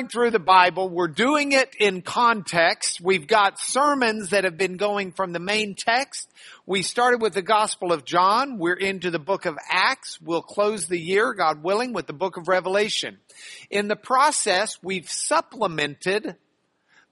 going through the Bible. We're doing it in context. We've got sermons that have been going from the main text. We started with the Gospel of John. We're into the book of Acts. We'll close the year, God willing, with the book of Revelation. In the process, we've supplemented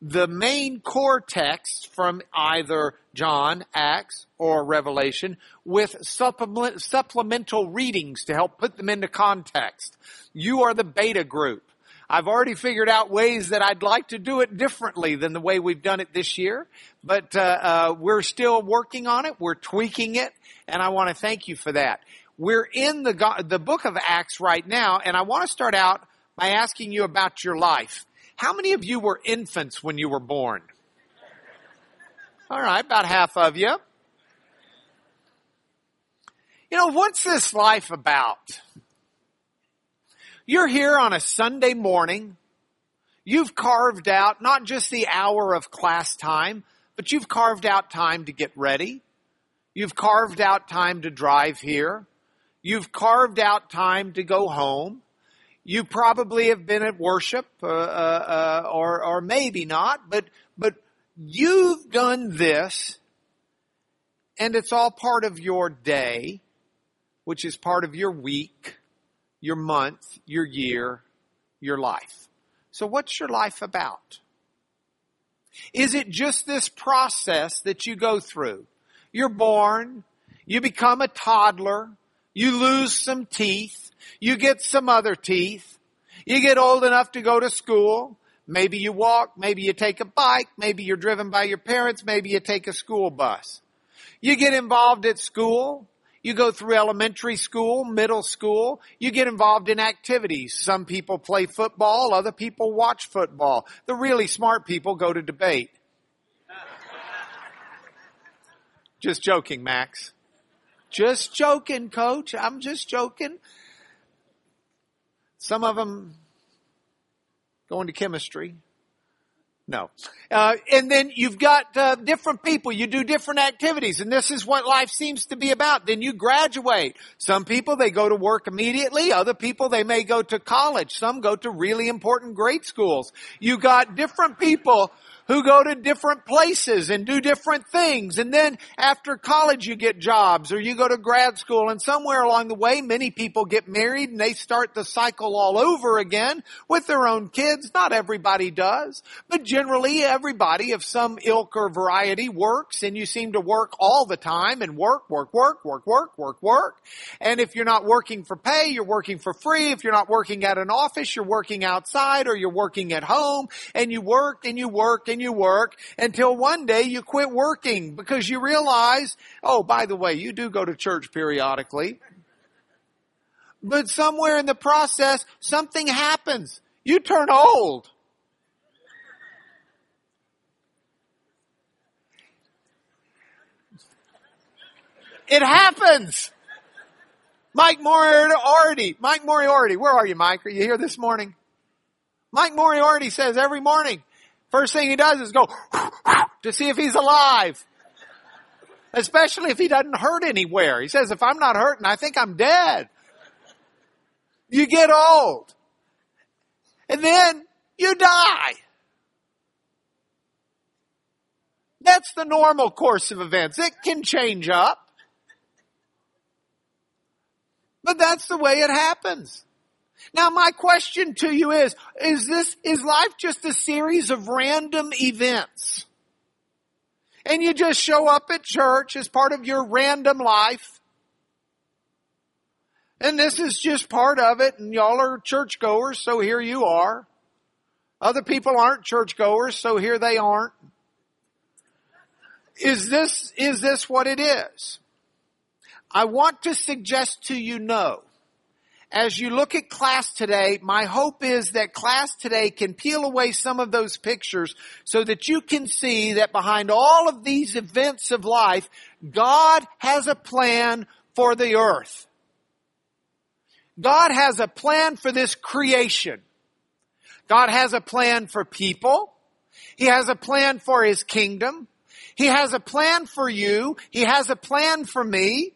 the main core text from either John, Acts, or Revelation with supplement, supplemental readings to help put them into context. You are the beta group. I've already figured out ways that I'd like to do it differently than the way we've done it this year, but uh, uh, we're still working on it. We're tweaking it, and I want to thank you for that. We're in the the book of Acts right now, and I want to start out by asking you about your life. How many of you were infants when you were born? All right, about half of you. You know, what's this life about? You're here on a Sunday morning. You've carved out not just the hour of class time, but you've carved out time to get ready. You've carved out time to drive here. You've carved out time to go home. You probably have been at worship, uh, uh, uh, or or maybe not, but but you've done this, and it's all part of your day, which is part of your week, your month, your year, your life. So, what's your life about? Is it just this process that you go through? You're born, you become a toddler, you lose some teeth, you get some other teeth. You get old enough to go to school. Maybe you walk, maybe you take a bike, maybe you're driven by your parents, maybe you take a school bus. You get involved at school. You go through elementary school, middle school. You get involved in activities. Some people play football, other people watch football. The really smart people go to debate. Just joking, Max. Just joking, coach. I'm just joking. Some of them go into chemistry. No. Uh, and then you've got uh, different people. You do different activities, and this is what life seems to be about. Then you graduate. Some people they go to work immediately. Other people they may go to college. Some go to really important grade schools. You got different people who go to different places and do different things. And then after college you get jobs or you go to grad school and somewhere along the way many people get married and they start the cycle all over again with their own kids. Not everybody does, but generally everybody of some ilk or variety works and you seem to work all the time and work, work, work, work, work, work, work. And if you're not working for pay, you're working for free. If you're not working at an office, you're working outside or you're working at home and you work and you work and you work until one day you quit working because you realize, oh, by the way, you do go to church periodically. But somewhere in the process, something happens. You turn old. It happens. Mike Moriarty, Mike Moriarty, where are you, Mike? Are you here this morning? Mike Moriarty says every morning, First thing he does is go to see if he's alive. Especially if he doesn't hurt anywhere. He says, if I'm not hurting, I think I'm dead. You get old. And then you die. That's the normal course of events. It can change up. But that's the way it happens. Now my question to you is, is this, is life just a series of random events? And you just show up at church as part of your random life? And this is just part of it, and y'all are churchgoers, so here you are. Other people aren't churchgoers, so here they aren't. Is this, is this what it is? I want to suggest to you no as you look at class today, my hope is that class today can peel away some of those pictures so that you can see that behind all of these events of life, God has a plan for the earth. God has a plan for this creation. God has a plan for people. He has a plan for His kingdom. He has a plan for you. He has a plan for me.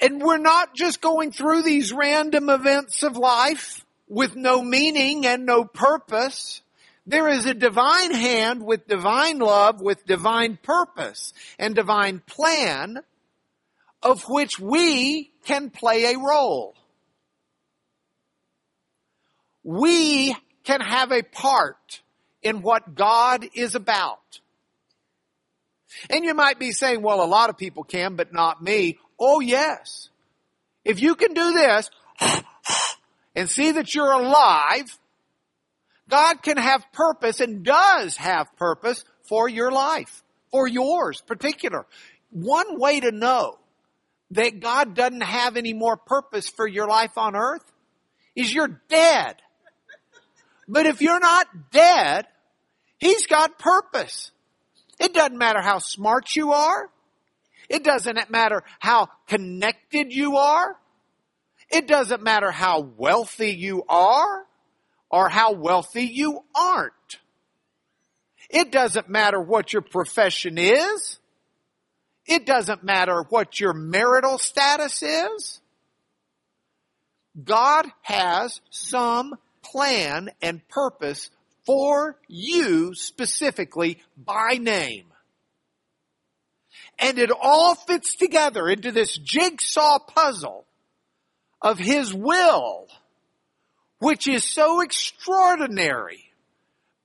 And we're not just going through these random events of life. with no meaning and no purpose. There is a divine hand with divine love, with divine purpose and divine plan of which we can play a role. We can have a part in what God is about. And you might be saying, well, a lot of people can, but not me. Oh yes. If you can do this and see that you're alive, God can have purpose and does have purpose for your life, for yours particular. One way to know that God doesn't have any more purpose for your life on earth is you're dead. But if you're not dead, He's got purpose. It doesn't matter how smart you are. It doesn't matter how connected you are. It doesn't matter how wealthy you are or how wealthy you aren't. It doesn't matter what your profession is. It doesn't matter what your marital status is. God has some plan and purpose for you specifically by name. And it all fits together into this jigsaw puzzle of His will, which is so extraordinary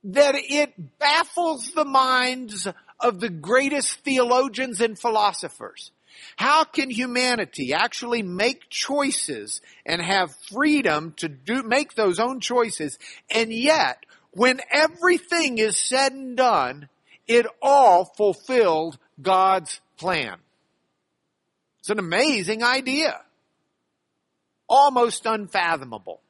that it baffles the minds of the greatest theologians and philosophers. How can humanity actually make choices and have freedom to do, make those own choices and yet when everything is said and done, it all fulfilled God's plan. It's an amazing idea. Almost unfathomable.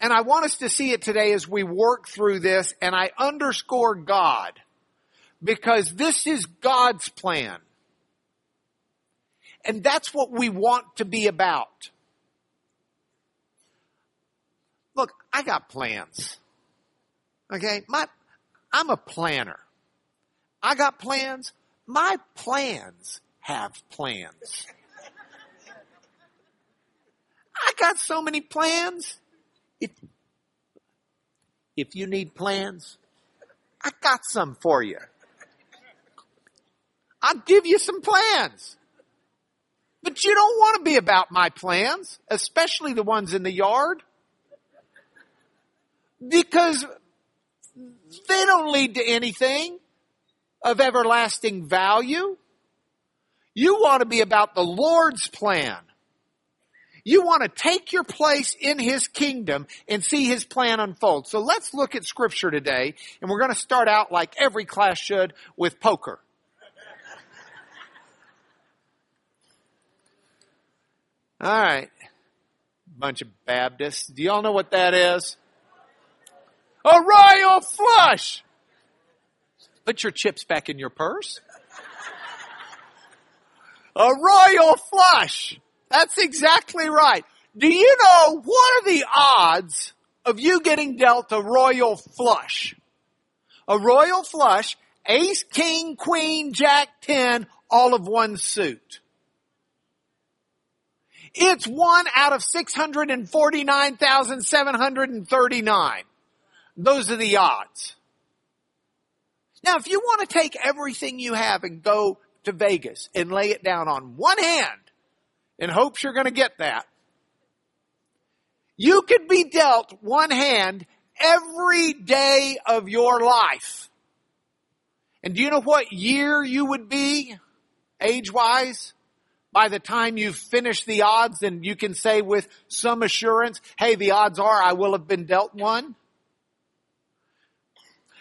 And I want us to see it today as we work through this and I underscore God because this is God's plan. And that's what we want to be about. Look, I got plans. Okay? My, I'm a planner. I got plans. My plans have plans. I got so many plans. If, if you need plans, I got some for you. I'll give you some plans. But you don't want to be about my plans, especially the ones in the yard. Because they don't lead to anything of everlasting value. You want to be about the Lord's plan. You want to take your place in His kingdom and see His plan unfold. So let's look at scripture today and we're going to start out like every class should with poker. All right. Bunch of Baptists. Do y'all know what that is? A royal flush! Put your chips back in your purse. A royal flush! That's exactly right. Do you know what are the odds of you getting dealt a royal flush? A royal flush, ace, king, queen, jack, ten, all of one suit. It's one out of 649,739. Those are the odds. Now, if you want to take everything you have and go to Vegas and lay it down on one hand in hopes you're going to get that, you could be dealt one hand every day of your life. And do you know what year you would be age wise? By the time you've finished the odds and you can say with some assurance, hey, the odds are I will have been dealt one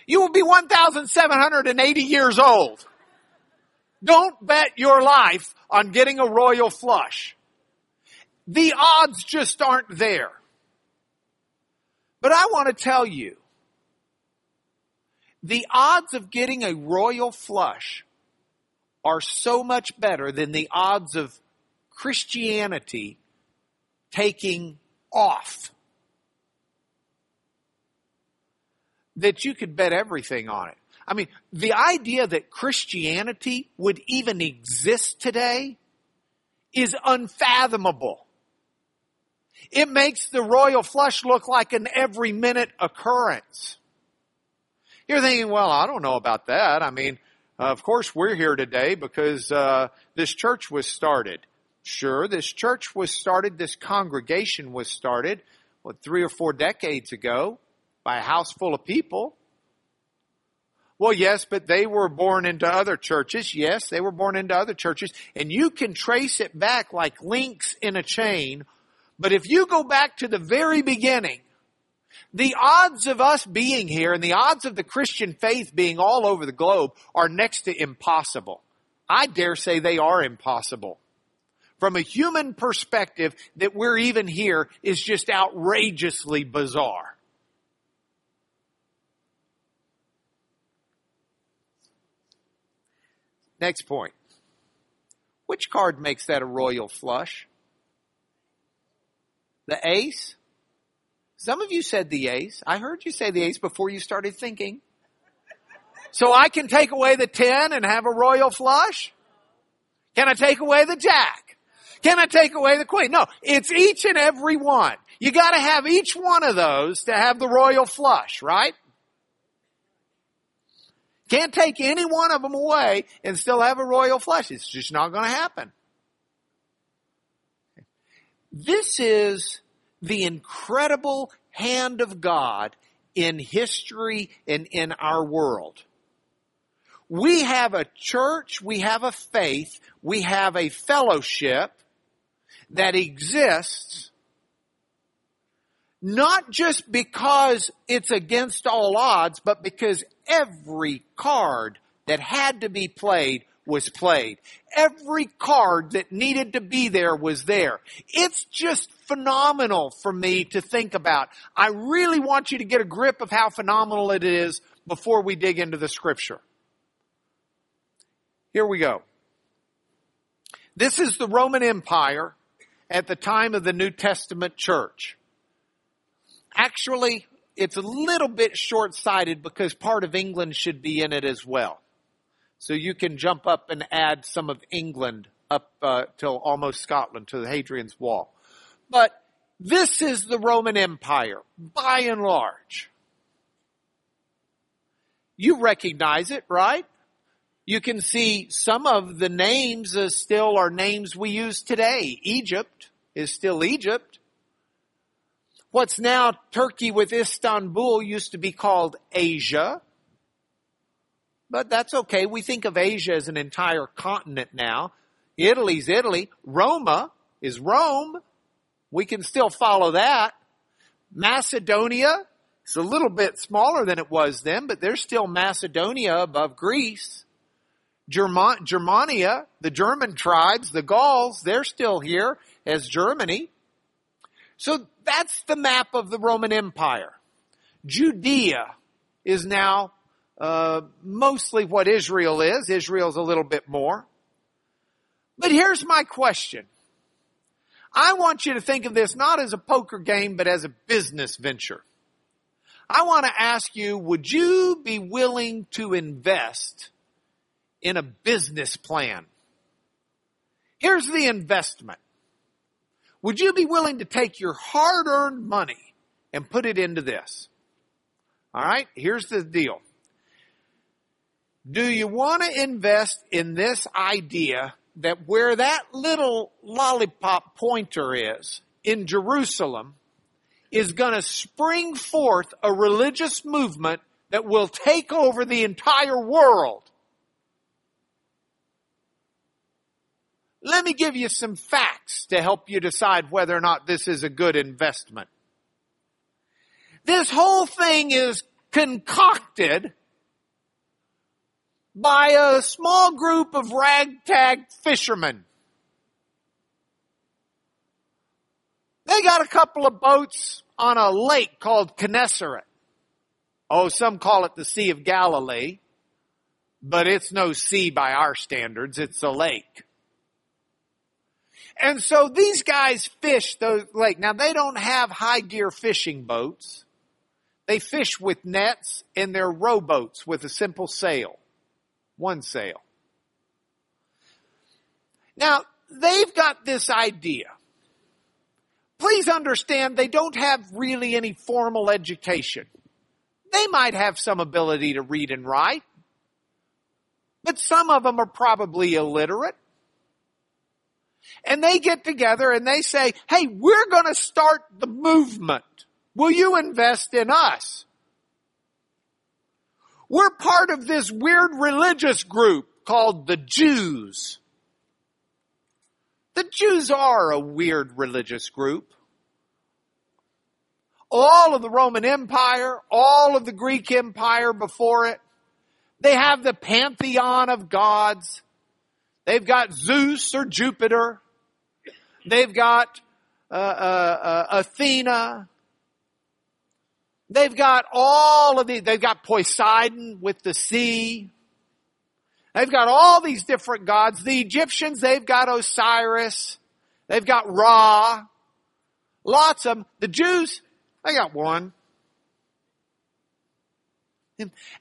you will be 1,780 years old. Don't bet your life on getting a royal flush. The odds just aren't there. But I want to tell you, the odds of getting a royal flush are so much better than the odds of Christianity taking off. That you could bet everything on it. I mean, the idea that Christianity would even exist today is unfathomable. It makes the royal flush look like an every minute occurrence. You're thinking, well, I don't know about that. I mean, of course we're here today because uh, this church was started. Sure, this church was started, this congregation was started, what, three or four decades ago by a house full of people. Well, yes, but they were born into other churches. Yes, they were born into other churches. And you can trace it back like links in a chain. But if you go back to the very beginning, the odds of us being here and the odds of the Christian faith being all over the globe are next to impossible. I dare say they are impossible. From a human perspective, that we're even here is just outrageously bizarre. Next point. Which card makes that a royal flush? The ace? Some of you said the ace. I heard you say the ace before you started thinking. So I can take away the 10 and have a royal flush? Can I take away the jack? Can I take away the queen? No, it's each and every one. You gotta have each one of those to have the royal flush, right? Can't take any one of them away and still have a royal flush. It's just not going to happen. This is the incredible hand of God in history and in our world. We have a church, we have a faith, we have a fellowship that exists not just because it's against all odds, but because every card that had to be played was played. Every card that needed to be there was there. It's just phenomenal for me to think about. I really want you to get a grip of how phenomenal it is before we dig into the scripture. Here we go. This is the Roman Empire at the time of the New Testament church. Actually, it's a little bit short-sighted because part of England should be in it as well. So you can jump up and add some of England up uh, till almost Scotland to the Hadrian's Wall. But this is the Roman Empire, by and large. You recognize it, right? You can see some of the names still are names we use today. Egypt is still Egypt. What's now Turkey with Istanbul used to be called Asia. But that's okay. We think of Asia as an entire continent now. Italy's Italy. Roma is Rome. We can still follow that. Macedonia is a little bit smaller than it was then, but there's still Macedonia above Greece. German- Germania, the German tribes, the Gauls, they're still here as Germany. So that's the map of the Roman Empire. Judea is now uh, mostly what Israel is. Israel's a little bit more. But here's my question. I want you to think of this not as a poker game, but as a business venture. I want to ask you, would you be willing to invest in a business plan? Here's the investment. Would you be willing to take your hard earned money and put it into this? All right, here's the deal. Do you want to invest in this idea that where that little lollipop pointer is in Jerusalem is going to spring forth a religious movement that will take over the entire world? Let me give you some facts to help you decide whether or not this is a good investment. This whole thing is concocted by a small group of ragtag fishermen. They got a couple of boats on a lake called Gennesaret. Oh, some call it the Sea of Galilee, but it's no sea by our standards. It's a lake. And so these guys fish those lake. Now they don't have high gear fishing boats. They fish with nets and they're rowboats with a simple sail. One sail. Now, they've got this idea. please understand they don't have really any formal education. They might have some ability to read and write, but some of them are probably illiterate. And they get together and they say, hey, we're going to start the movement. Will you invest in us? We're part of this weird religious group called the Jews. The Jews are a weird religious group. All of the Roman Empire, all of the Greek Empire before it, they have the pantheon of gods. They've got Zeus or Jupiter. They've got uh, uh, uh, Athena. They've got all of these. They've got Poseidon with the sea. They've got all these different gods. The Egyptians, they've got Osiris. They've got Ra. Lots of them. The Jews, they got one.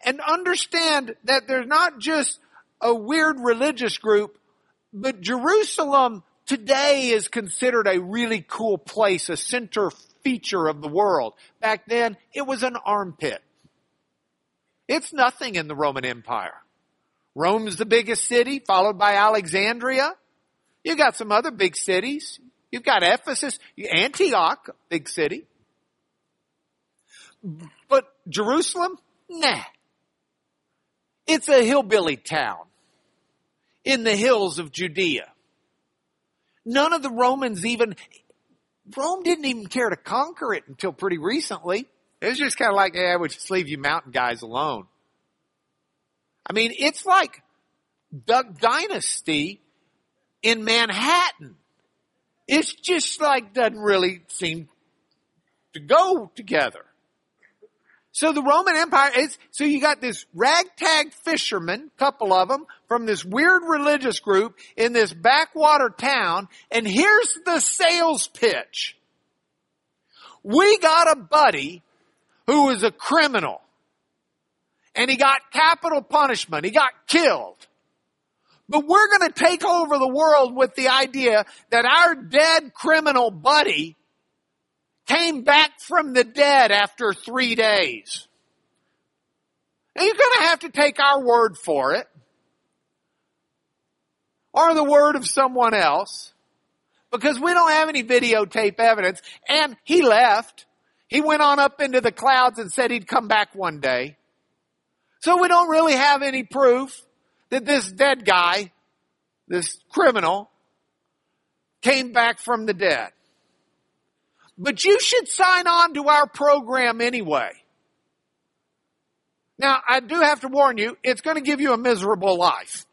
And understand that there's not just a weird religious group, but Jerusalem today is considered a really cool place, a center feature of the world. Back then, it was an armpit. It's nothing in the Roman Empire. Rome's the biggest city, followed by Alexandria. You got some other big cities. You've got Ephesus, Antioch, big city. But Jerusalem, nah. It's a hillbilly town in the hills of Judea. None of the Romans even, Rome didn't even care to conquer it until pretty recently. It was just kind of like, hey, I would just leave you mountain guys alone. I mean, it's like Duck Dynasty in Manhattan. It's just like doesn't really seem to go together. So the Roman Empire is, so you got this ragtag fishermen, couple of them, from this weird religious group in this backwater town, and here's the sales pitch. We got a buddy who is a criminal and he got capital punishment. He got killed. But we're to take over the world with the idea that our dead criminal buddy came back from the dead after three days. And you're going to have to take our word for it. Or the word of someone else. Because we don't have any videotape evidence. And he left. He went on up into the clouds and said he'd come back one day. So we don't really have any proof that this dead guy, this criminal, came back from the dead. But you should sign on to our program anyway. Now, I do have to warn you, it's going to give you a miserable life.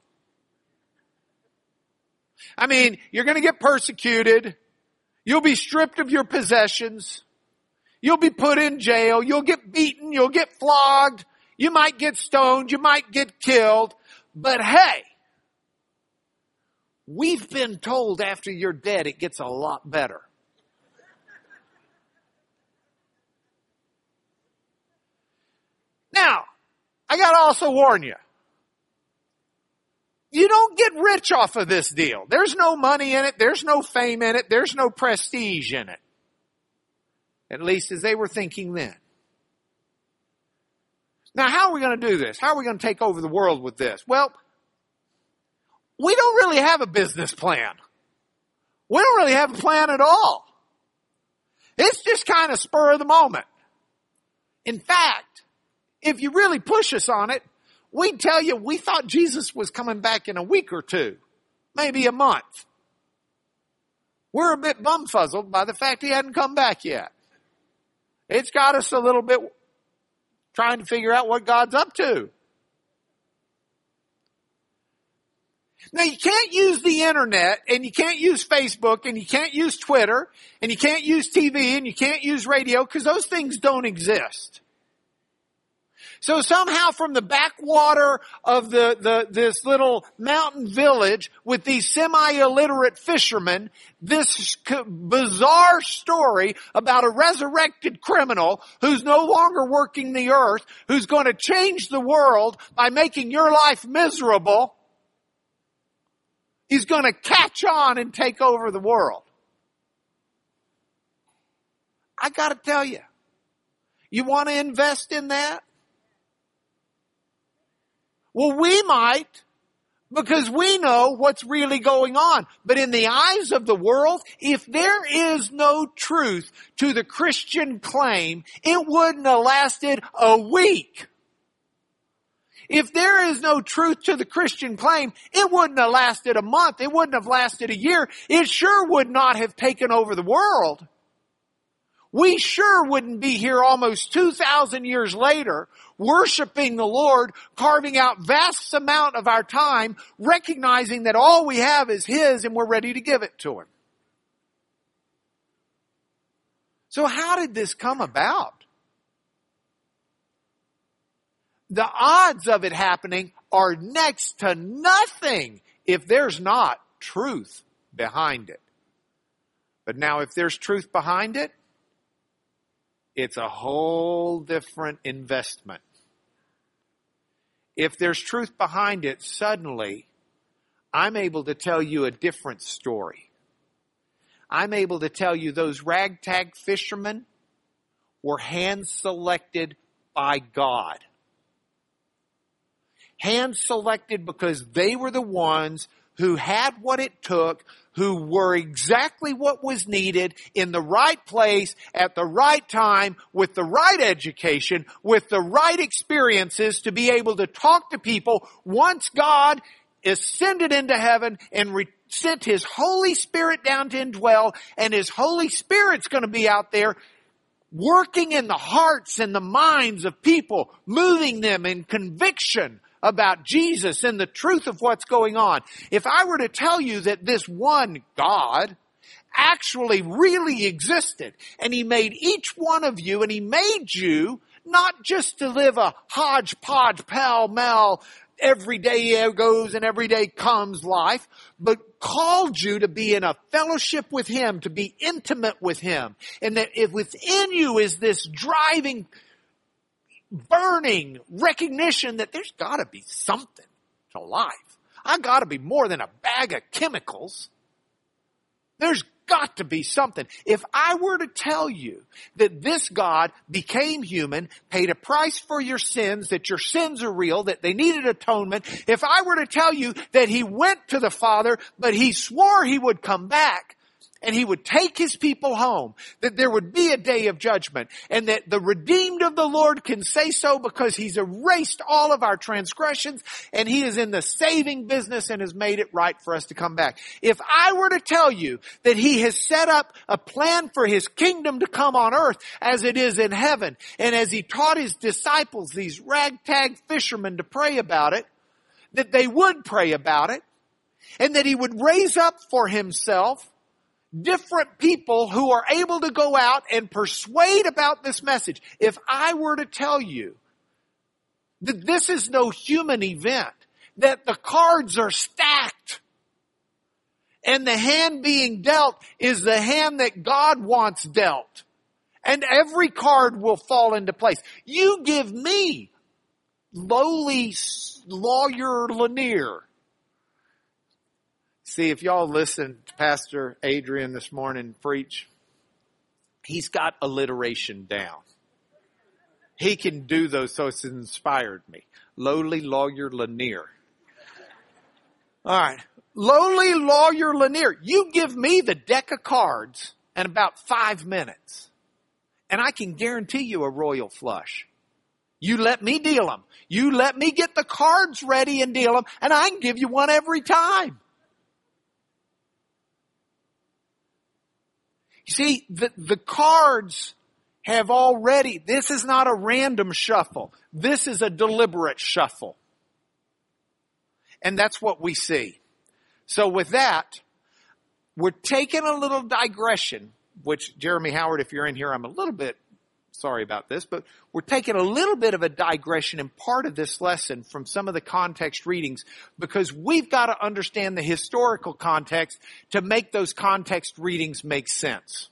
I mean, you're going to get persecuted. You'll be stripped of your possessions. You'll be put in jail. You'll get beaten. You'll get flogged. You might get stoned. You might get killed. But hey, we've been told after you're dead it gets a lot better. Now, I gotta also warn you. You don't get rich off of this deal. There's no money in it. There's no fame in it. There's no prestige in it. At least as they were thinking then. Now, how are we going to do this? How are we going to take over the world with this? Well, we don't really have a business plan. We don't really have a plan at all. It's just kind of spur of the moment. In fact, if you really push us on it, we'd tell you we thought Jesus was coming back in a week or two, maybe a month. We're a bit bumfuzzled by the fact he hadn't come back yet. It's got us a little bit trying to figure out what God's up to. Now you can't use the internet and you can't use Facebook and you can't use Twitter and you can't use TV and you can't use radio because those things don't exist. So somehow from the backwater of the, the, this little mountain village with these semi-illiterate fishermen, this bizarre story about a resurrected criminal who's no longer working the earth, who's going to change the world by making your life miserable, he's going to catch on and take over the world. I gotta tell you, you want to invest in that? Well, we might because we know what's really going on. But in the eyes of the world, if there is no truth to the Christian claim, it wouldn't have lasted a week. If there is no truth to the Christian claim, it wouldn't have lasted a month. It wouldn't have lasted a year. It sure would not have taken over the world. We sure wouldn't be here almost 2,000 years later worshiping the Lord, carving out vast amount of our time, recognizing that all we have is His and we're ready to give it to Him. So how did this come about? The odds of it happening are next to nothing if there's not truth behind it. But now if there's truth behind it, it's a whole different investment. If there's truth behind it, suddenly I'm able to tell you a different story. I'm able to tell you those ragtag fishermen were hand selected by God. Hand selected because they were the ones who had what it took, who were exactly what was needed in the right place at the right time with the right education, with the right experiences to be able to talk to people once God ascended into heaven and re- sent His Holy Spirit down to indwell and His Holy Spirit's going to be out there working in the hearts and the minds of people, moving them in conviction about Jesus and the truth of what's going on. If I were to tell you that this one God actually really existed and he made each one of you and he made you not just to live a hodgepodge, pal mel, every day goes and every day comes life, but called you to be in a fellowship with Him, to be intimate with Him. And that if within you is this driving burning recognition that there's gotta be something to life. I gotta be more than a bag of chemicals. There's got to be something. If I were to tell you that this God became human, paid a price for your sins, that your sins are real, that they needed atonement, if I were to tell you that he went to the Father, but he swore he would come back, and he would take his people home, that there would be a day of judgment, and that the redeemed of the Lord can say so because he's erased all of our transgressions, and he is in the saving business and has made it right for us to come back. If I were to tell you that he has set up a plan for his kingdom to come on earth as it is in heaven, and as he taught his disciples, these ragtag fishermen to pray about it, that they would pray about it, and that he would raise up for himself different people who are able to go out and persuade about this message. If I were to tell you that this is no human event, that the cards are stacked, and the hand being dealt is the hand that God wants dealt. And every card will fall into place. You give me lowly lawyer Lanier See, if y'all listen to Pastor Adrian this morning preach, he's got alliteration down. He can do those, so it's inspired me. Lowly lawyer Lanier. All right. Lowly lawyer Lanier. You give me the deck of cards in about five minutes, and I can guarantee you a royal flush. You let me deal them. You let me get the cards ready and deal them, and I can give you one every time. You see, the, the cards have already, this is not a random shuffle. This is a deliberate shuffle. And that's what we see. So with that, we're taking a little digression, which Jeremy Howard, if you're in here, I'm a little bit sorry about this, but we're taking a little bit of a digression in part of this lesson from some of the context readings because we've got to understand the historical context to make those context readings make sense.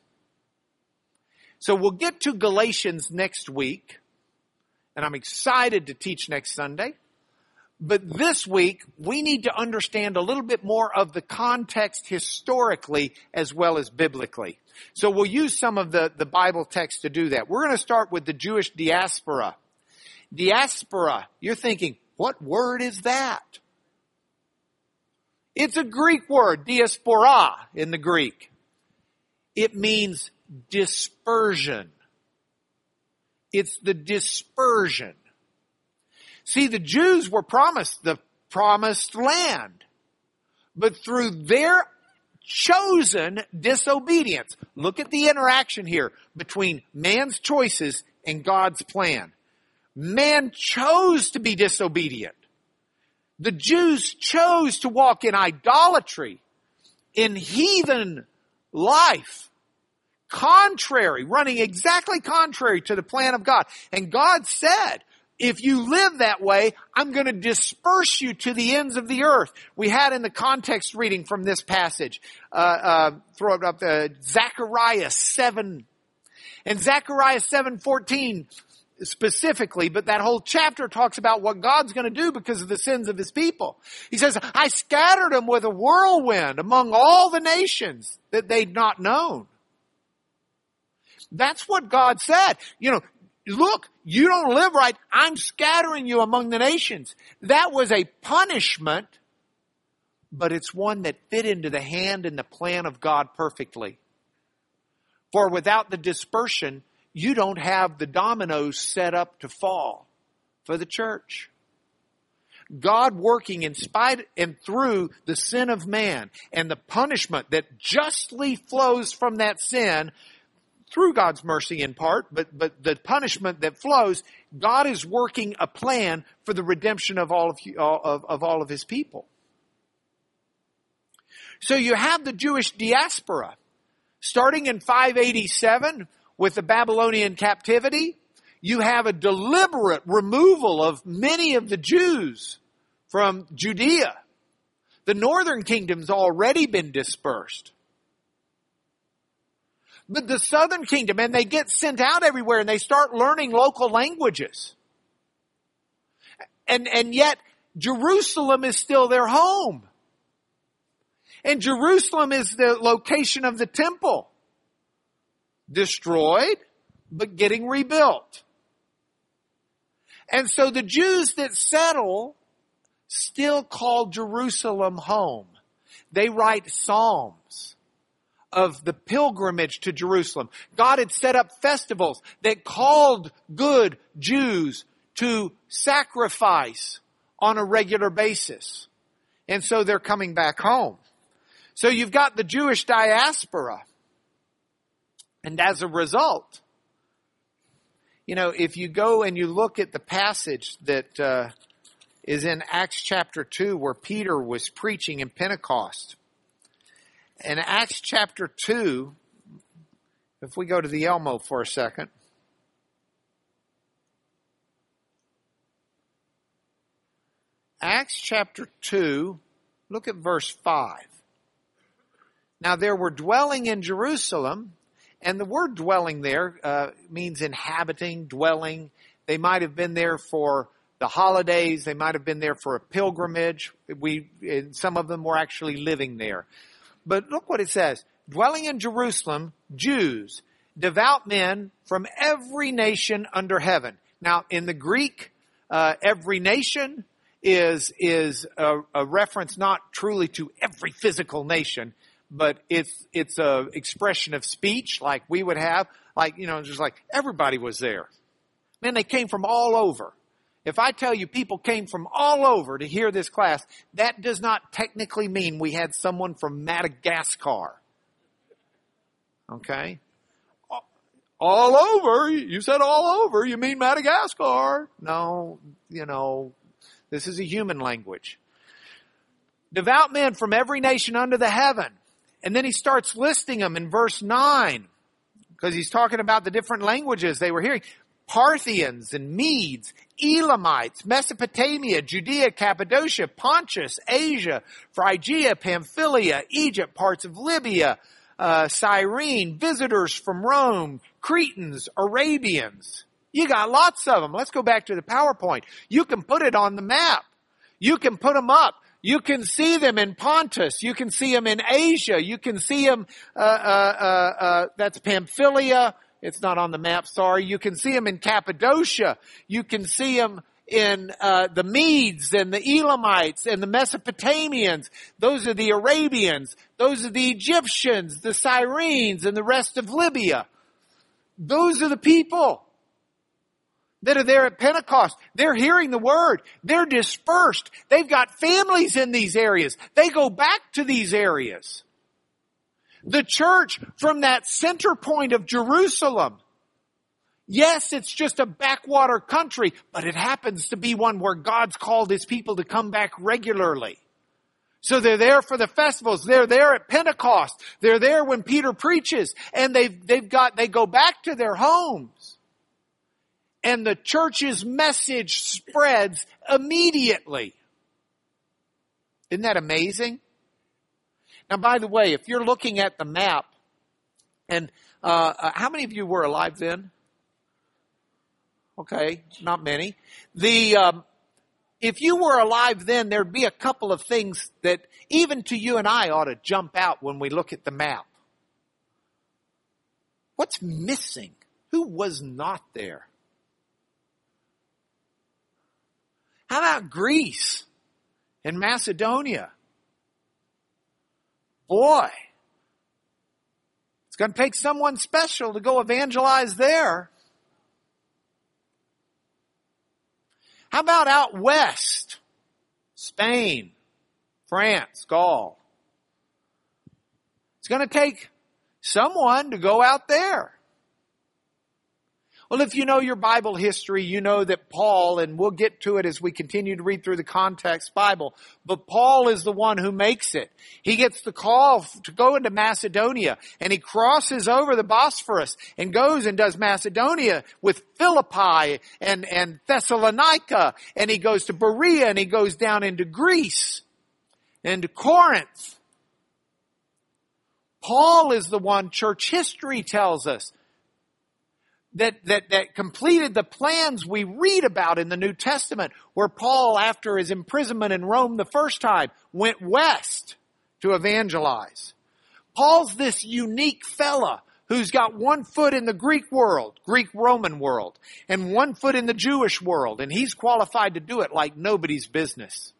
So we'll get to Galatians next week, and I'm excited to teach next Sunday. But this week, we need to understand a little bit more of the context historically as well as biblically. So we'll use some of the, the Bible text to do that. We're going to start with the Jewish diaspora. Diaspora, you're thinking, what word is that? It's a Greek word, diaspora in the Greek. It means dispersion. It's the dispersion. See, the Jews were promised the promised land, but through their chosen disobedience, look at the interaction here between man's choices and God's plan. Man chose to be disobedient. The Jews chose to walk in idolatry, in heathen life, contrary, running exactly contrary to the plan of God. And God said, if you live that way, I'm going to disperse you to the ends of the earth. We had in the context reading from this passage, uh, uh, throw it up, uh, Zechariah 7. And Zechariah 7:14 specifically, but that whole chapter talks about what God's going to do because of the sins of his people. He says, I scattered them with a whirlwind among all the nations that they'd not known. That's what God said. You know, look, you don't live right. I'm scattering you among the nations. That was a punishment, but it's one that fit into the hand and the plan of God perfectly. For without the dispersion, you don't have the dominoes set up to fall for the church. God working in spite and through the sin of man and the punishment that justly flows from that sin through God's mercy in part, but, but the punishment that flows, God is working a plan for the redemption of all of, of, of all of his people. So you have the Jewish diaspora. Starting in 587 with the Babylonian captivity, you have a deliberate removal of many of the Jews from Judea. The northern kingdom's already been dispersed. But the southern kingdom, and they get sent out everywhere and they start learning local languages. And, and yet Jerusalem is still their home. And Jerusalem is the location of the temple. Destroyed, but getting rebuilt. And so the Jews that settle still call Jerusalem home. They write psalms of the pilgrimage to Jerusalem. God had set up festivals that called good Jews to sacrifice on a regular basis. And so they're coming back home. So you've got the Jewish diaspora. And as a result, you know, if you go and you look at the passage that uh, is in Acts chapter 2 where Peter was preaching in Pentecost, in Acts chapter 2, if we go to the Elmo for a second, Acts chapter 2, look at verse 5. Now there were dwelling in Jerusalem, and the word dwelling there uh, means inhabiting, dwelling. They might have been there for the holidays. They might have been there for a pilgrimage. We, some of them were actually living there. But look what it says. Dwelling in Jerusalem, Jews, devout men from every nation under heaven. Now, in the Greek, uh, every nation is is a, a, reference not truly to every physical nation, but it's it's a expression of speech like we would have, like you know, just like everybody was there. Man, they came from all over. If I tell you people came from all over to hear this class, that does not technically mean we had someone from Madagascar. Okay? All over? You said all over. You mean Madagascar? No, you know, this is a human language. Devout men from every nation under the heaven. And then he starts listing them in verse 9 because he's talking about the different languages they were hearing. Parthians and Medes, Elamites, Mesopotamia, Judea, Cappadocia, Pontus, Asia, Phrygia, Pamphylia, Egypt, parts of Libya, uh, Cyrene, visitors from Rome, Cretans, Arabians. You got lots of them. Let's go back to the PowerPoint. You can put it on the map. You can put them up. You can see them in Pontus. You can see them in Asia. You can see them, uh, uh, uh, uh, that's Pamphylia. It's not on the map, sorry. You can see them in Cappadocia. You can see them in uh, the Medes and the Elamites and the Mesopotamians. Those are the Arabians. Those are the Egyptians, the Cyrenes, and the rest of Libya. Those are the people that are there at Pentecost. They're hearing the word. They're dispersed. They've got families in these areas. They go back to these areas. The church from that center point of Jerusalem Yes, it's just a backwater country, but it happens to be one where God's called his people to come back regularly. So they're there for the festivals. They're there at Pentecost. They're there when Peter preaches and they've, they've got, they go back to their homes. And the church's message spreads immediately. Isn't that amazing? Now, by the way, if you're looking at the map, and uh, uh how many of you were alive then? Okay, not many. The um, if you were alive then, there'd be a couple of things that even to you and I ought to jump out when we look at the map. What's missing? Who was not there? How about Greece and Macedonia? Boy, it's going to take someone special to go evangelize there. How about out west? Spain, France, Gaul. It's going to take someone to go out there. Well, if you know your Bible history, you know that Paul, and we'll get to it as we continue to read through the context Bible, but Paul is the one who makes it. He gets the call to go into Macedonia and he crosses over the Bosphorus and goes and does Macedonia with Philippi and, and Thessalonica and he goes to Berea and he goes down into Greece and to Corinth. Paul is the one church history tells us that, that, that completed the plans we read about in the New Testament where Paul, after his imprisonment in Rome the first time, went west to evangelize. Paul's this unique fella who's got one foot in the Greek world, Greek Roman world, and one foot in the Jewish world, and he's qualified to do it like nobody's business.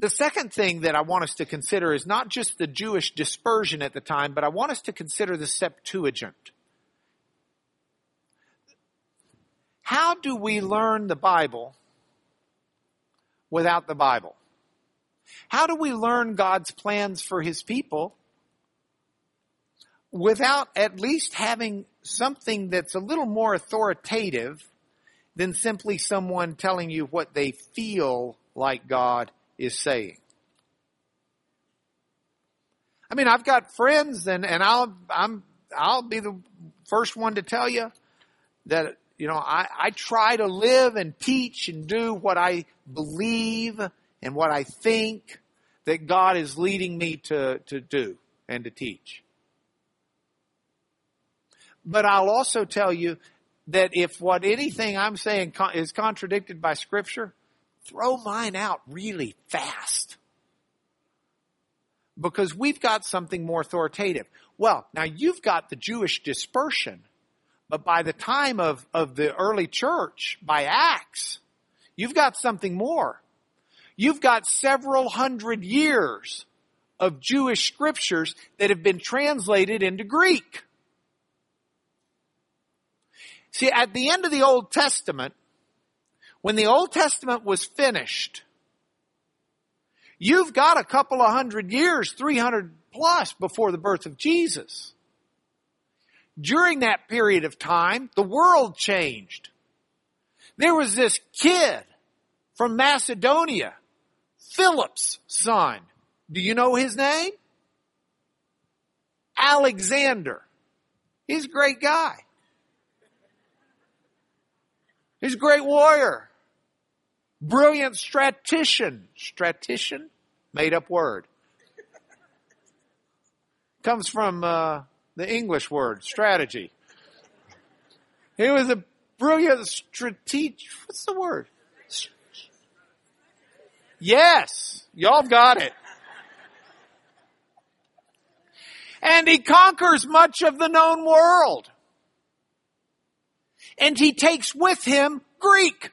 The second thing that I want us to consider is not just the Jewish dispersion at the time, but I want us to consider the Septuagint. How do we learn the Bible without the Bible? How do we learn God's plans for His people without at least having something that's a little more authoritative than simply someone telling you what they feel like God is saying. I mean, I've got friends and, and I'll, I'm, I'll be the first one to tell you that, you know, I, I try to live and teach and do what I believe and what I think that God is leading me to, to do and to teach. But I'll also tell you that if what anything I'm saying is contradicted by scripture, throw mine out really fast. Because we've got something more authoritative. Well, now you've got the Jewish dispersion, but by the time of, of the early church, by Acts, you've got something more. You've got several hundred years of Jewish scriptures that have been translated into Greek. See, at the end of the Old Testament, when the Old Testament was finished, you've got a couple of hundred years, 300 plus before the birth of Jesus. During that period of time, the world changed. There was this kid from Macedonia, Philip's son. Do you know his name? Alexander. He's a great guy. He's a great warrior. Brilliant statistician. Statistician? Made up word. Comes from uh, the English word, strategy. He was a brilliant strategic, what's the word? Yes, y'all got it. And he conquers much of the known world. And he takes with him Greek.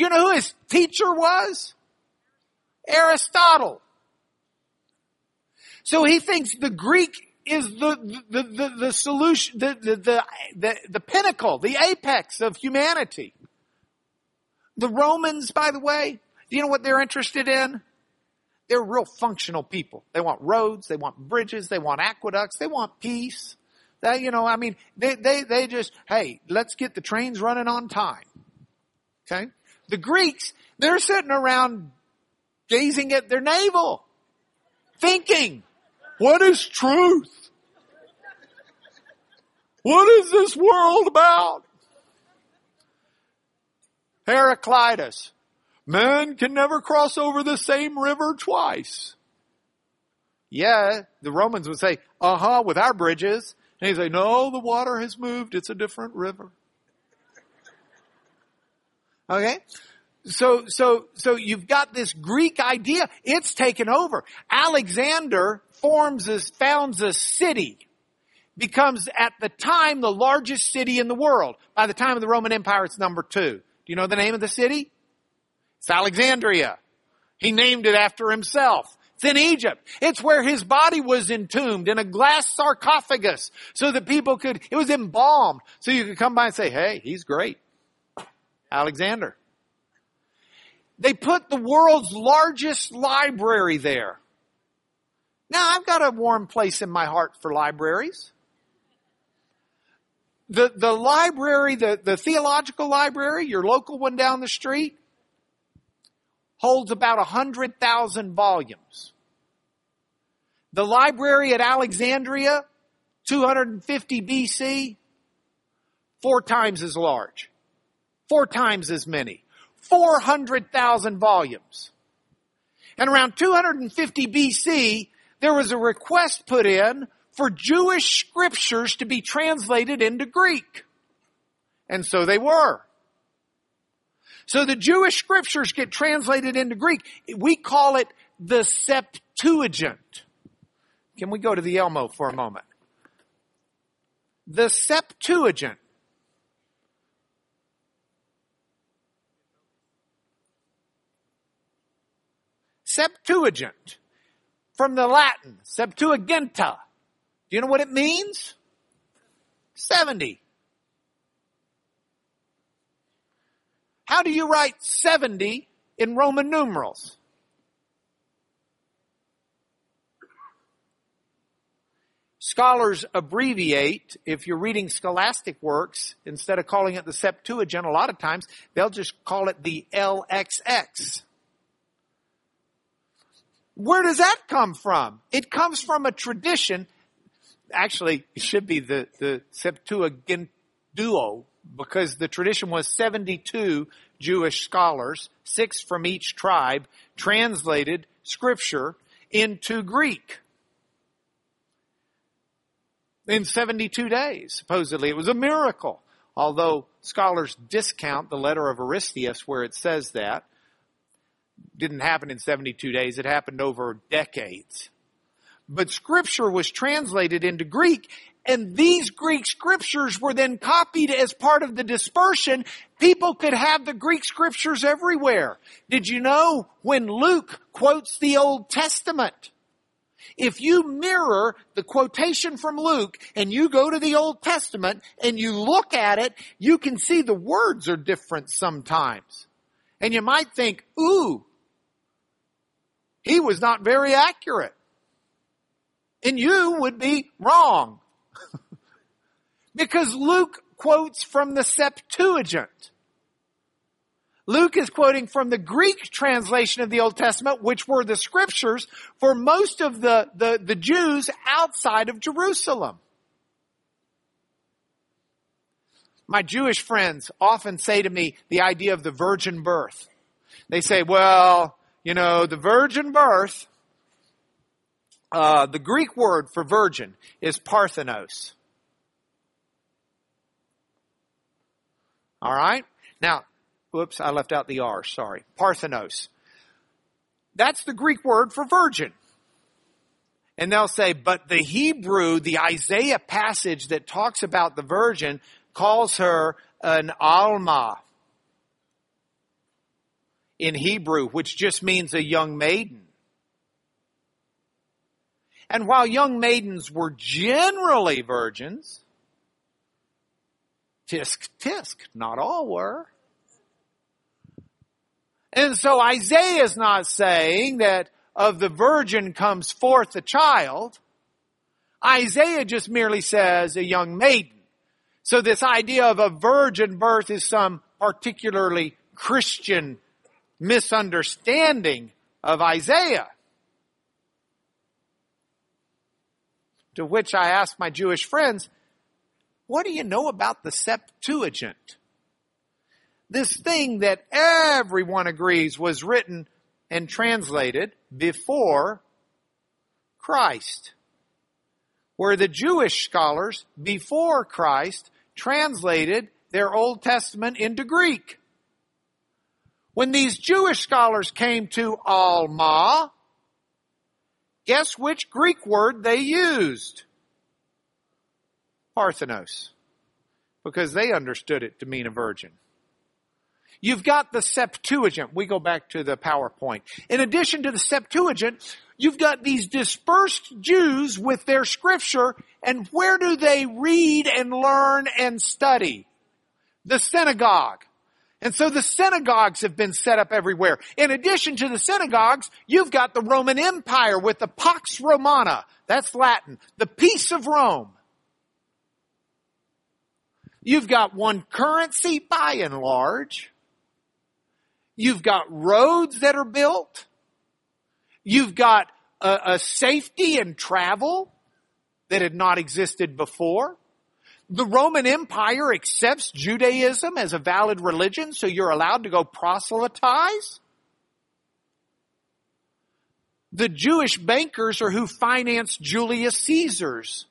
Do you know who his teacher was? Aristotle. So he thinks the Greek is the, the, the, the solution, the, the, the, the, pinnacle, the apex of humanity. The Romans, by the way, do you know what they're interested in? They're real functional people. They want roads, they want bridges, they want aqueducts, they want peace. They, you know, I mean, they, they, they just, hey, let's get the trains running on time. Okay? The Greeks, they're sitting around gazing at their navel, thinking, what is truth? What is this world about? Heraclitus. Man can never cross over the same river twice. Yeah, the Romans would say, uh huh, with our bridges. And he'd say, no, the water has moved. It's a different river. Okay? So, so, so you've got this Greek idea. It's taken over. Alexander forms a, founds a city becomes at the time the largest city in the world. By the time of the Roman Empire, it's number two. Do you know the name of the city? It's Alexandria. He named it after himself. It's in Egypt. It's where his body was entombed in a glass sarcophagus so that people could, it was embalmed so you could come by and say, hey, he's great. Alexander. They put the world's largest library there. Now I've got a warm place in my heart for libraries the, the library, the, the theological library, your local one down the street, holds about a hundred thousand volumes. The library at Alexandria, 250 BC, four times as large. Four times as many. 400,000 volumes. And around 250 BC, there was a request put in for Jewish scriptures to be translated into Greek. And so they were. So the Jewish scriptures get translated into Greek. We call it the Septuagint. Can we go to the Elmo for a moment? The Septuagint. Septuagint. From the Latin, Septuaginta do you know what it means? 70. How do you write 70 in Roman numerals? Scholars abbreviate, if you're reading scholastic works, instead of calling it the Septuagint, a lot of times they'll just call it the LXX. Where does that come from? It comes from a tradition actually it should be the, the Septuaginta duo because the tradition was 72 Jewish scholars, six from each tribe, translated scripture into Greek. In 72 days, supposedly. It was a miracle. Although scholars discount the letter of Aristeas where it says that. Didn't happen in 72 days. It happened over decades but scripture was translated into Greek and these Greek scriptures were then copied as part of the dispersion. People could have the Greek scriptures everywhere. Did you know when Luke quotes the Old Testament? If you mirror the quotation from Luke and you go to the Old Testament and you look at it, you can see the words are different sometimes. And you might think, ooh, he was not very accurate and you would be wrong. because Luke quotes from the Septuagint. Luke is quoting from the Greek translation of the Old Testament, which were the scriptures for most of the, the, the Jews outside of Jerusalem. My Jewish friends often say to me the idea of the virgin birth. They say, well, you know, the virgin birth uh, the Greek word for virgin is parthenos. All right? Now, whoops, I left out the R, sorry. Parthenos. That's the Greek word for virgin. And they'll say, but the Hebrew, the Isaiah passage that talks about the virgin calls her an Alma in Hebrew, which just means a young maiden. And while young maidens were generally virgins, tisk tisk, not all were. And so Isaiah is not saying that of the virgin comes forth a child. Isaiah just merely says a young maiden. So this idea of a virgin birth is some particularly Christian misunderstanding of Isaiah. To which I asked my Jewish friends, what do you know about the Septuagint? This thing that everyone agrees was written and translated before Christ. Where the Jewish scholars before Christ translated their Old Testament into Greek. When these Jewish scholars came to Alma, guess which Greek word they used? Parthenos. Because they understood it to mean a virgin. You've got the Septuagint. We go back to the PowerPoint. In addition to the Septuagint, you've got these dispersed Jews with their scripture, and where do they read and learn and study? The synagogue. And so the synagogues have been set up everywhere. In addition to the synagogues, you've got the Roman Empire with the Pax Romana. That's Latin. The peace of Rome. You've got one currency by and large. You've got roads that are built. You've got a, a safety and travel that had not existed before. The Roman Empire accepts Judaism as a valid religion, so you're allowed to go proselytize. The Jewish bankers are who financed Julius Caesar's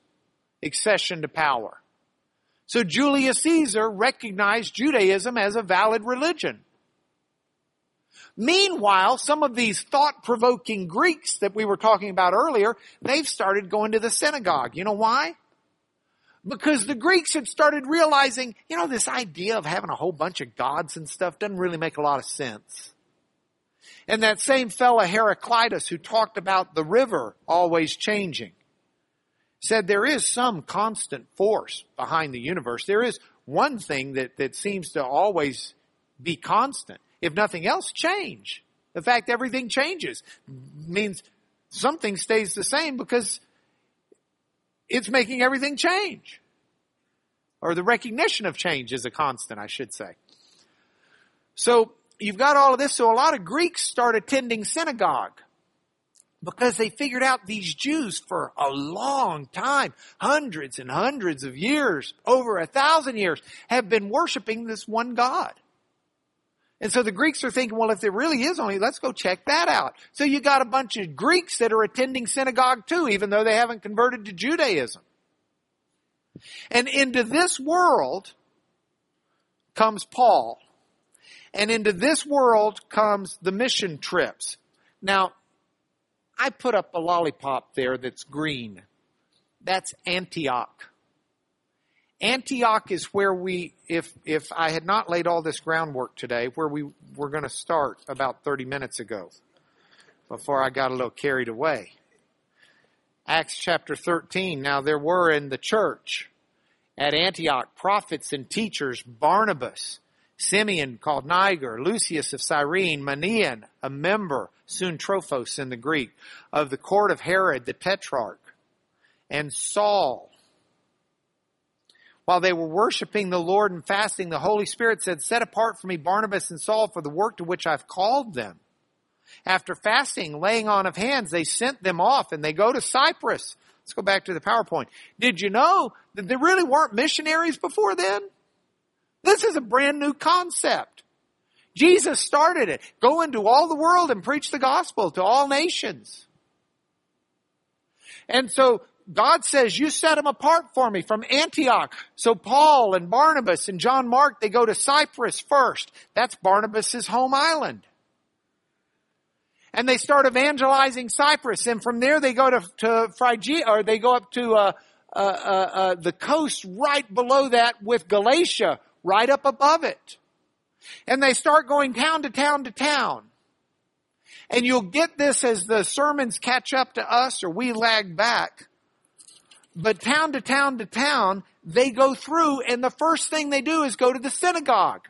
accession to power. So Julius Caesar recognized Judaism as a valid religion. Meanwhile, some of these thought-provoking Greeks that we were talking about earlier, they've started going to the synagogue. You know why? Because the Greeks had started realizing, you know, this idea of having a whole bunch of gods and stuff doesn't really make a lot of sense. And that same fellow Heraclitus who talked about the river always changing said there is some constant force behind the universe. There is one thing that, that seems to always be constant if nothing else, change. The fact everything changes means something stays the same because it's making everything change. Or the recognition of change is a constant, I should say. So you've got all of this. So a lot of Greeks start attending synagogue because they figured out these Jews for a long time, hundreds and hundreds of years, over a thousand years, have been worshiping this one God. And so the Greeks are thinking, well, if there really is only, let's go check that out. So you got a bunch of Greeks that are attending synagogue too, even though they haven't converted to Judaism. And into this world comes Paul. And into this world comes the mission trips. Now, I put up a lollipop there that's green. That's Antioch. Antioch is where we, if, if I had not laid all this groundwork today, where we were going to start about 30 minutes ago before I got a little carried away. Acts chapter 13. Now there were in the church at Antioch prophets and teachers, Barnabas, Simeon called Niger, Lucius of Cyrene, Manaen, a member, syntrophos in the Greek, of the court of Herod the Tetrarch, and Saul, while they were worshiping the Lord and fasting, the Holy Spirit said, set apart for me Barnabas and Saul for the work to which I've called them. After fasting, laying on of hands, they sent them off and they go to Cyprus. Let's go back to the PowerPoint. Did you know that there really weren't missionaries before then? This is a brand new concept. Jesus started it. Go into all the world and preach the gospel to all nations. And so God says, you set them apart for me from Antioch. So Paul and Barnabas and John Mark, they go to Cyprus first. That's Barnabas' home island. And they start evangelizing Cyprus. And from there they go to, to Phrygia, or they go up to, uh, uh, uh, uh, the coast right below that with Galatia, right up above it. And they start going town to town to town. And you'll get this as the sermons catch up to us or we lag back. But town to town to town, they go through and the first thing they do is go to the synagogue.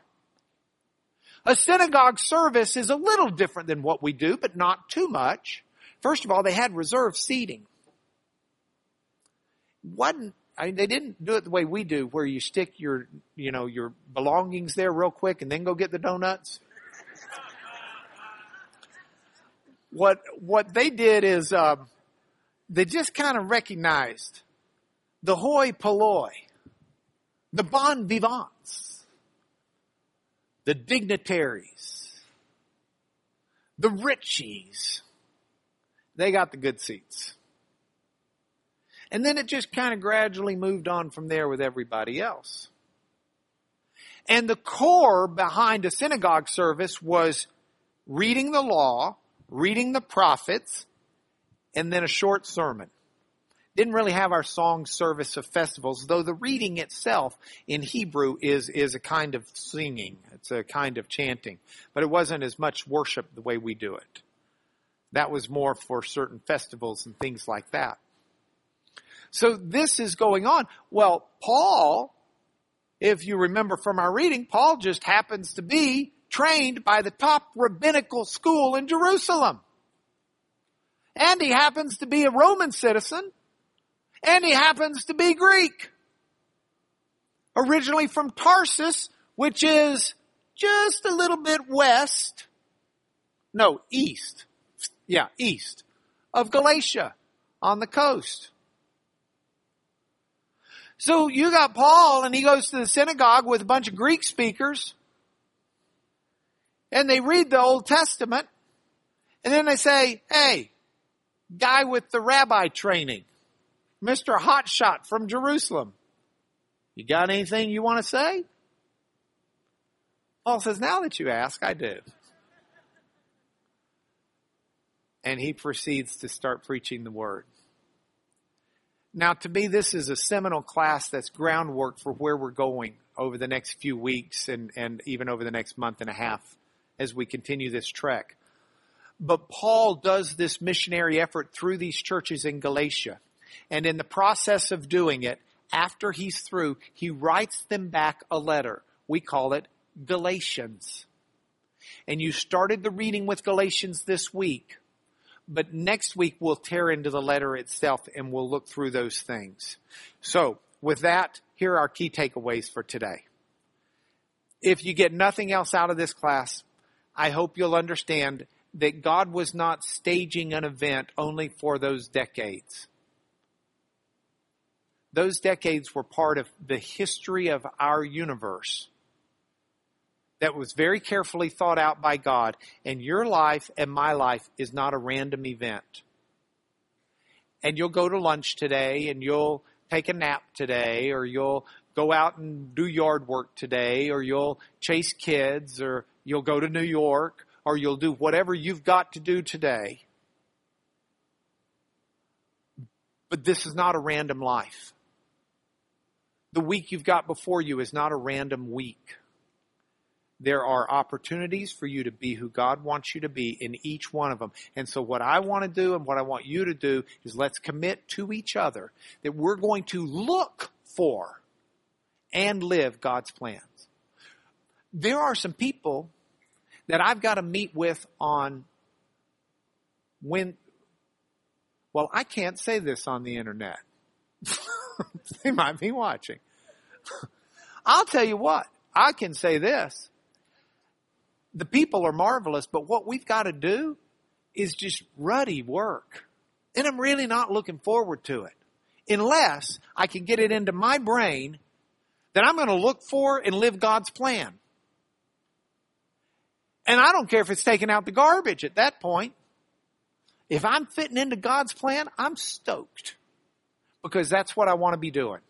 A synagogue service is a little different than what we do, but not too much. First of all, they had reserved seating. Wasn't I mean, they didn't do it the way we do, where you stick your, you know, your belongings there real quick and then go get the donuts. what what they did is uh, they just kind of recognized the hoi polloi, the bon vivants, the dignitaries, the richies. They got the good seats. And then it just kind of gradually moved on from there with everybody else. And the core behind a synagogue service was reading the law, reading the prophets, and then a short sermon. Didn't really have our song service of festivals, though the reading itself in Hebrew is, is a kind of singing. It's a kind of chanting. But it wasn't as much worship the way we do it. That was more for certain festivals and things like that. So this is going on. Well, Paul, if you remember from our reading, Paul just happens to be trained by the top rabbinical school in Jerusalem. And he happens to be a Roman citizen. And he happens to be Greek. Originally from Tarsus, which is just a little bit west. No, east. Yeah, east of Galatia on the coast. So you got Paul and he goes to the synagogue with a bunch of Greek speakers and they read the Old Testament and then they say, hey, guy with the rabbi training, Mr. Hotshot from Jerusalem, you got anything you want to say? Paul says, now that you ask, I do. And he proceeds to start preaching the word. Now, to me, this is a seminal class that's groundwork for where we're going over the next few weeks and, and even over the next month and a half as we continue this trek. But Paul does this missionary effort through these churches in Galatia. And in the process of doing it, after he's through, he writes them back a letter. We call it Galatians. And you started the reading with Galatians this week but next week we'll tear into the letter itself and we'll look through those things. So with that, here are our key takeaways for today. If you get nothing else out of this class, I hope you'll understand that God was not staging an event only for those decades. Those decades were part of the history of our universe that was very carefully thought out by God. And your life and my life is not a random event. And you'll go to lunch today and you'll take a nap today or you'll go out and do yard work today or you'll chase kids or you'll go to New York or you'll do whatever you've got to do today. But this is not a random life. The week you've got before you is not a random week there are opportunities for you to be who God wants you to be in each one of them. And so what I want to do and what I want you to do is let's commit to each other that we're going to look for and live God's plans. There are some people that I've got to meet with on when, well, I can't say this on the internet. they might be watching. I'll tell you what, I can say this the people are marvelous, but what we've got to do is just ruddy work. And I'm really not looking forward to it unless I can get it into my brain that I'm going to look for and live God's plan. And I don't care if it's taking out the garbage at that point. If I'm fitting into God's plan, I'm stoked. Because that's what I want to be doing.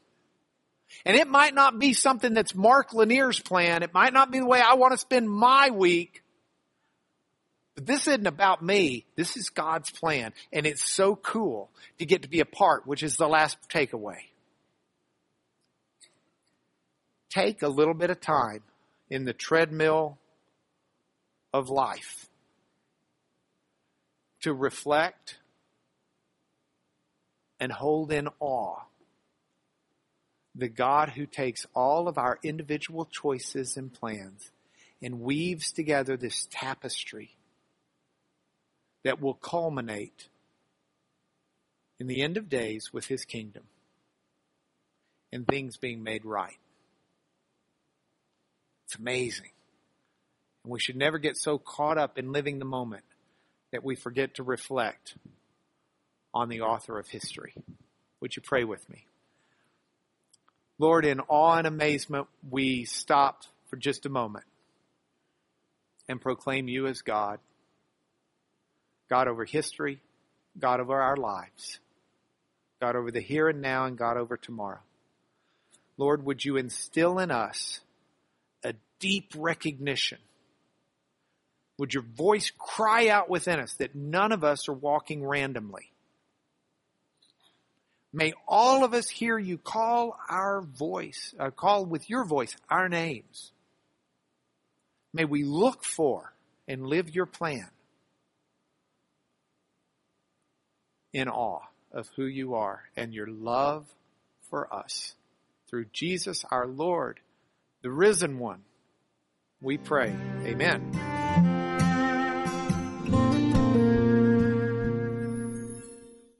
And it might not be something that's Mark Lanier's plan. It might not be the way I want to spend my week. But this isn't about me. This is God's plan. And it's so cool to get to be a part, which is the last takeaway. Take a little bit of time in the treadmill of life to reflect and hold in awe the God who takes all of our individual choices and plans and weaves together this tapestry that will culminate in the end of days with his kingdom and things being made right. It's amazing. And we should never get so caught up in living the moment that we forget to reflect on the author of history. Would you pray with me? Lord, in awe and amazement, we stop for just a moment and proclaim you as God. God over history, God over our lives, God over the here and now, and God over tomorrow. Lord, would you instill in us a deep recognition? Would your voice cry out within us that none of us are walking randomly? May all of us hear you call our voice, uh, call with your voice our names. May we look for and live your plan in awe of who you are and your love for us. Through Jesus our Lord, the risen one, we pray. Amen.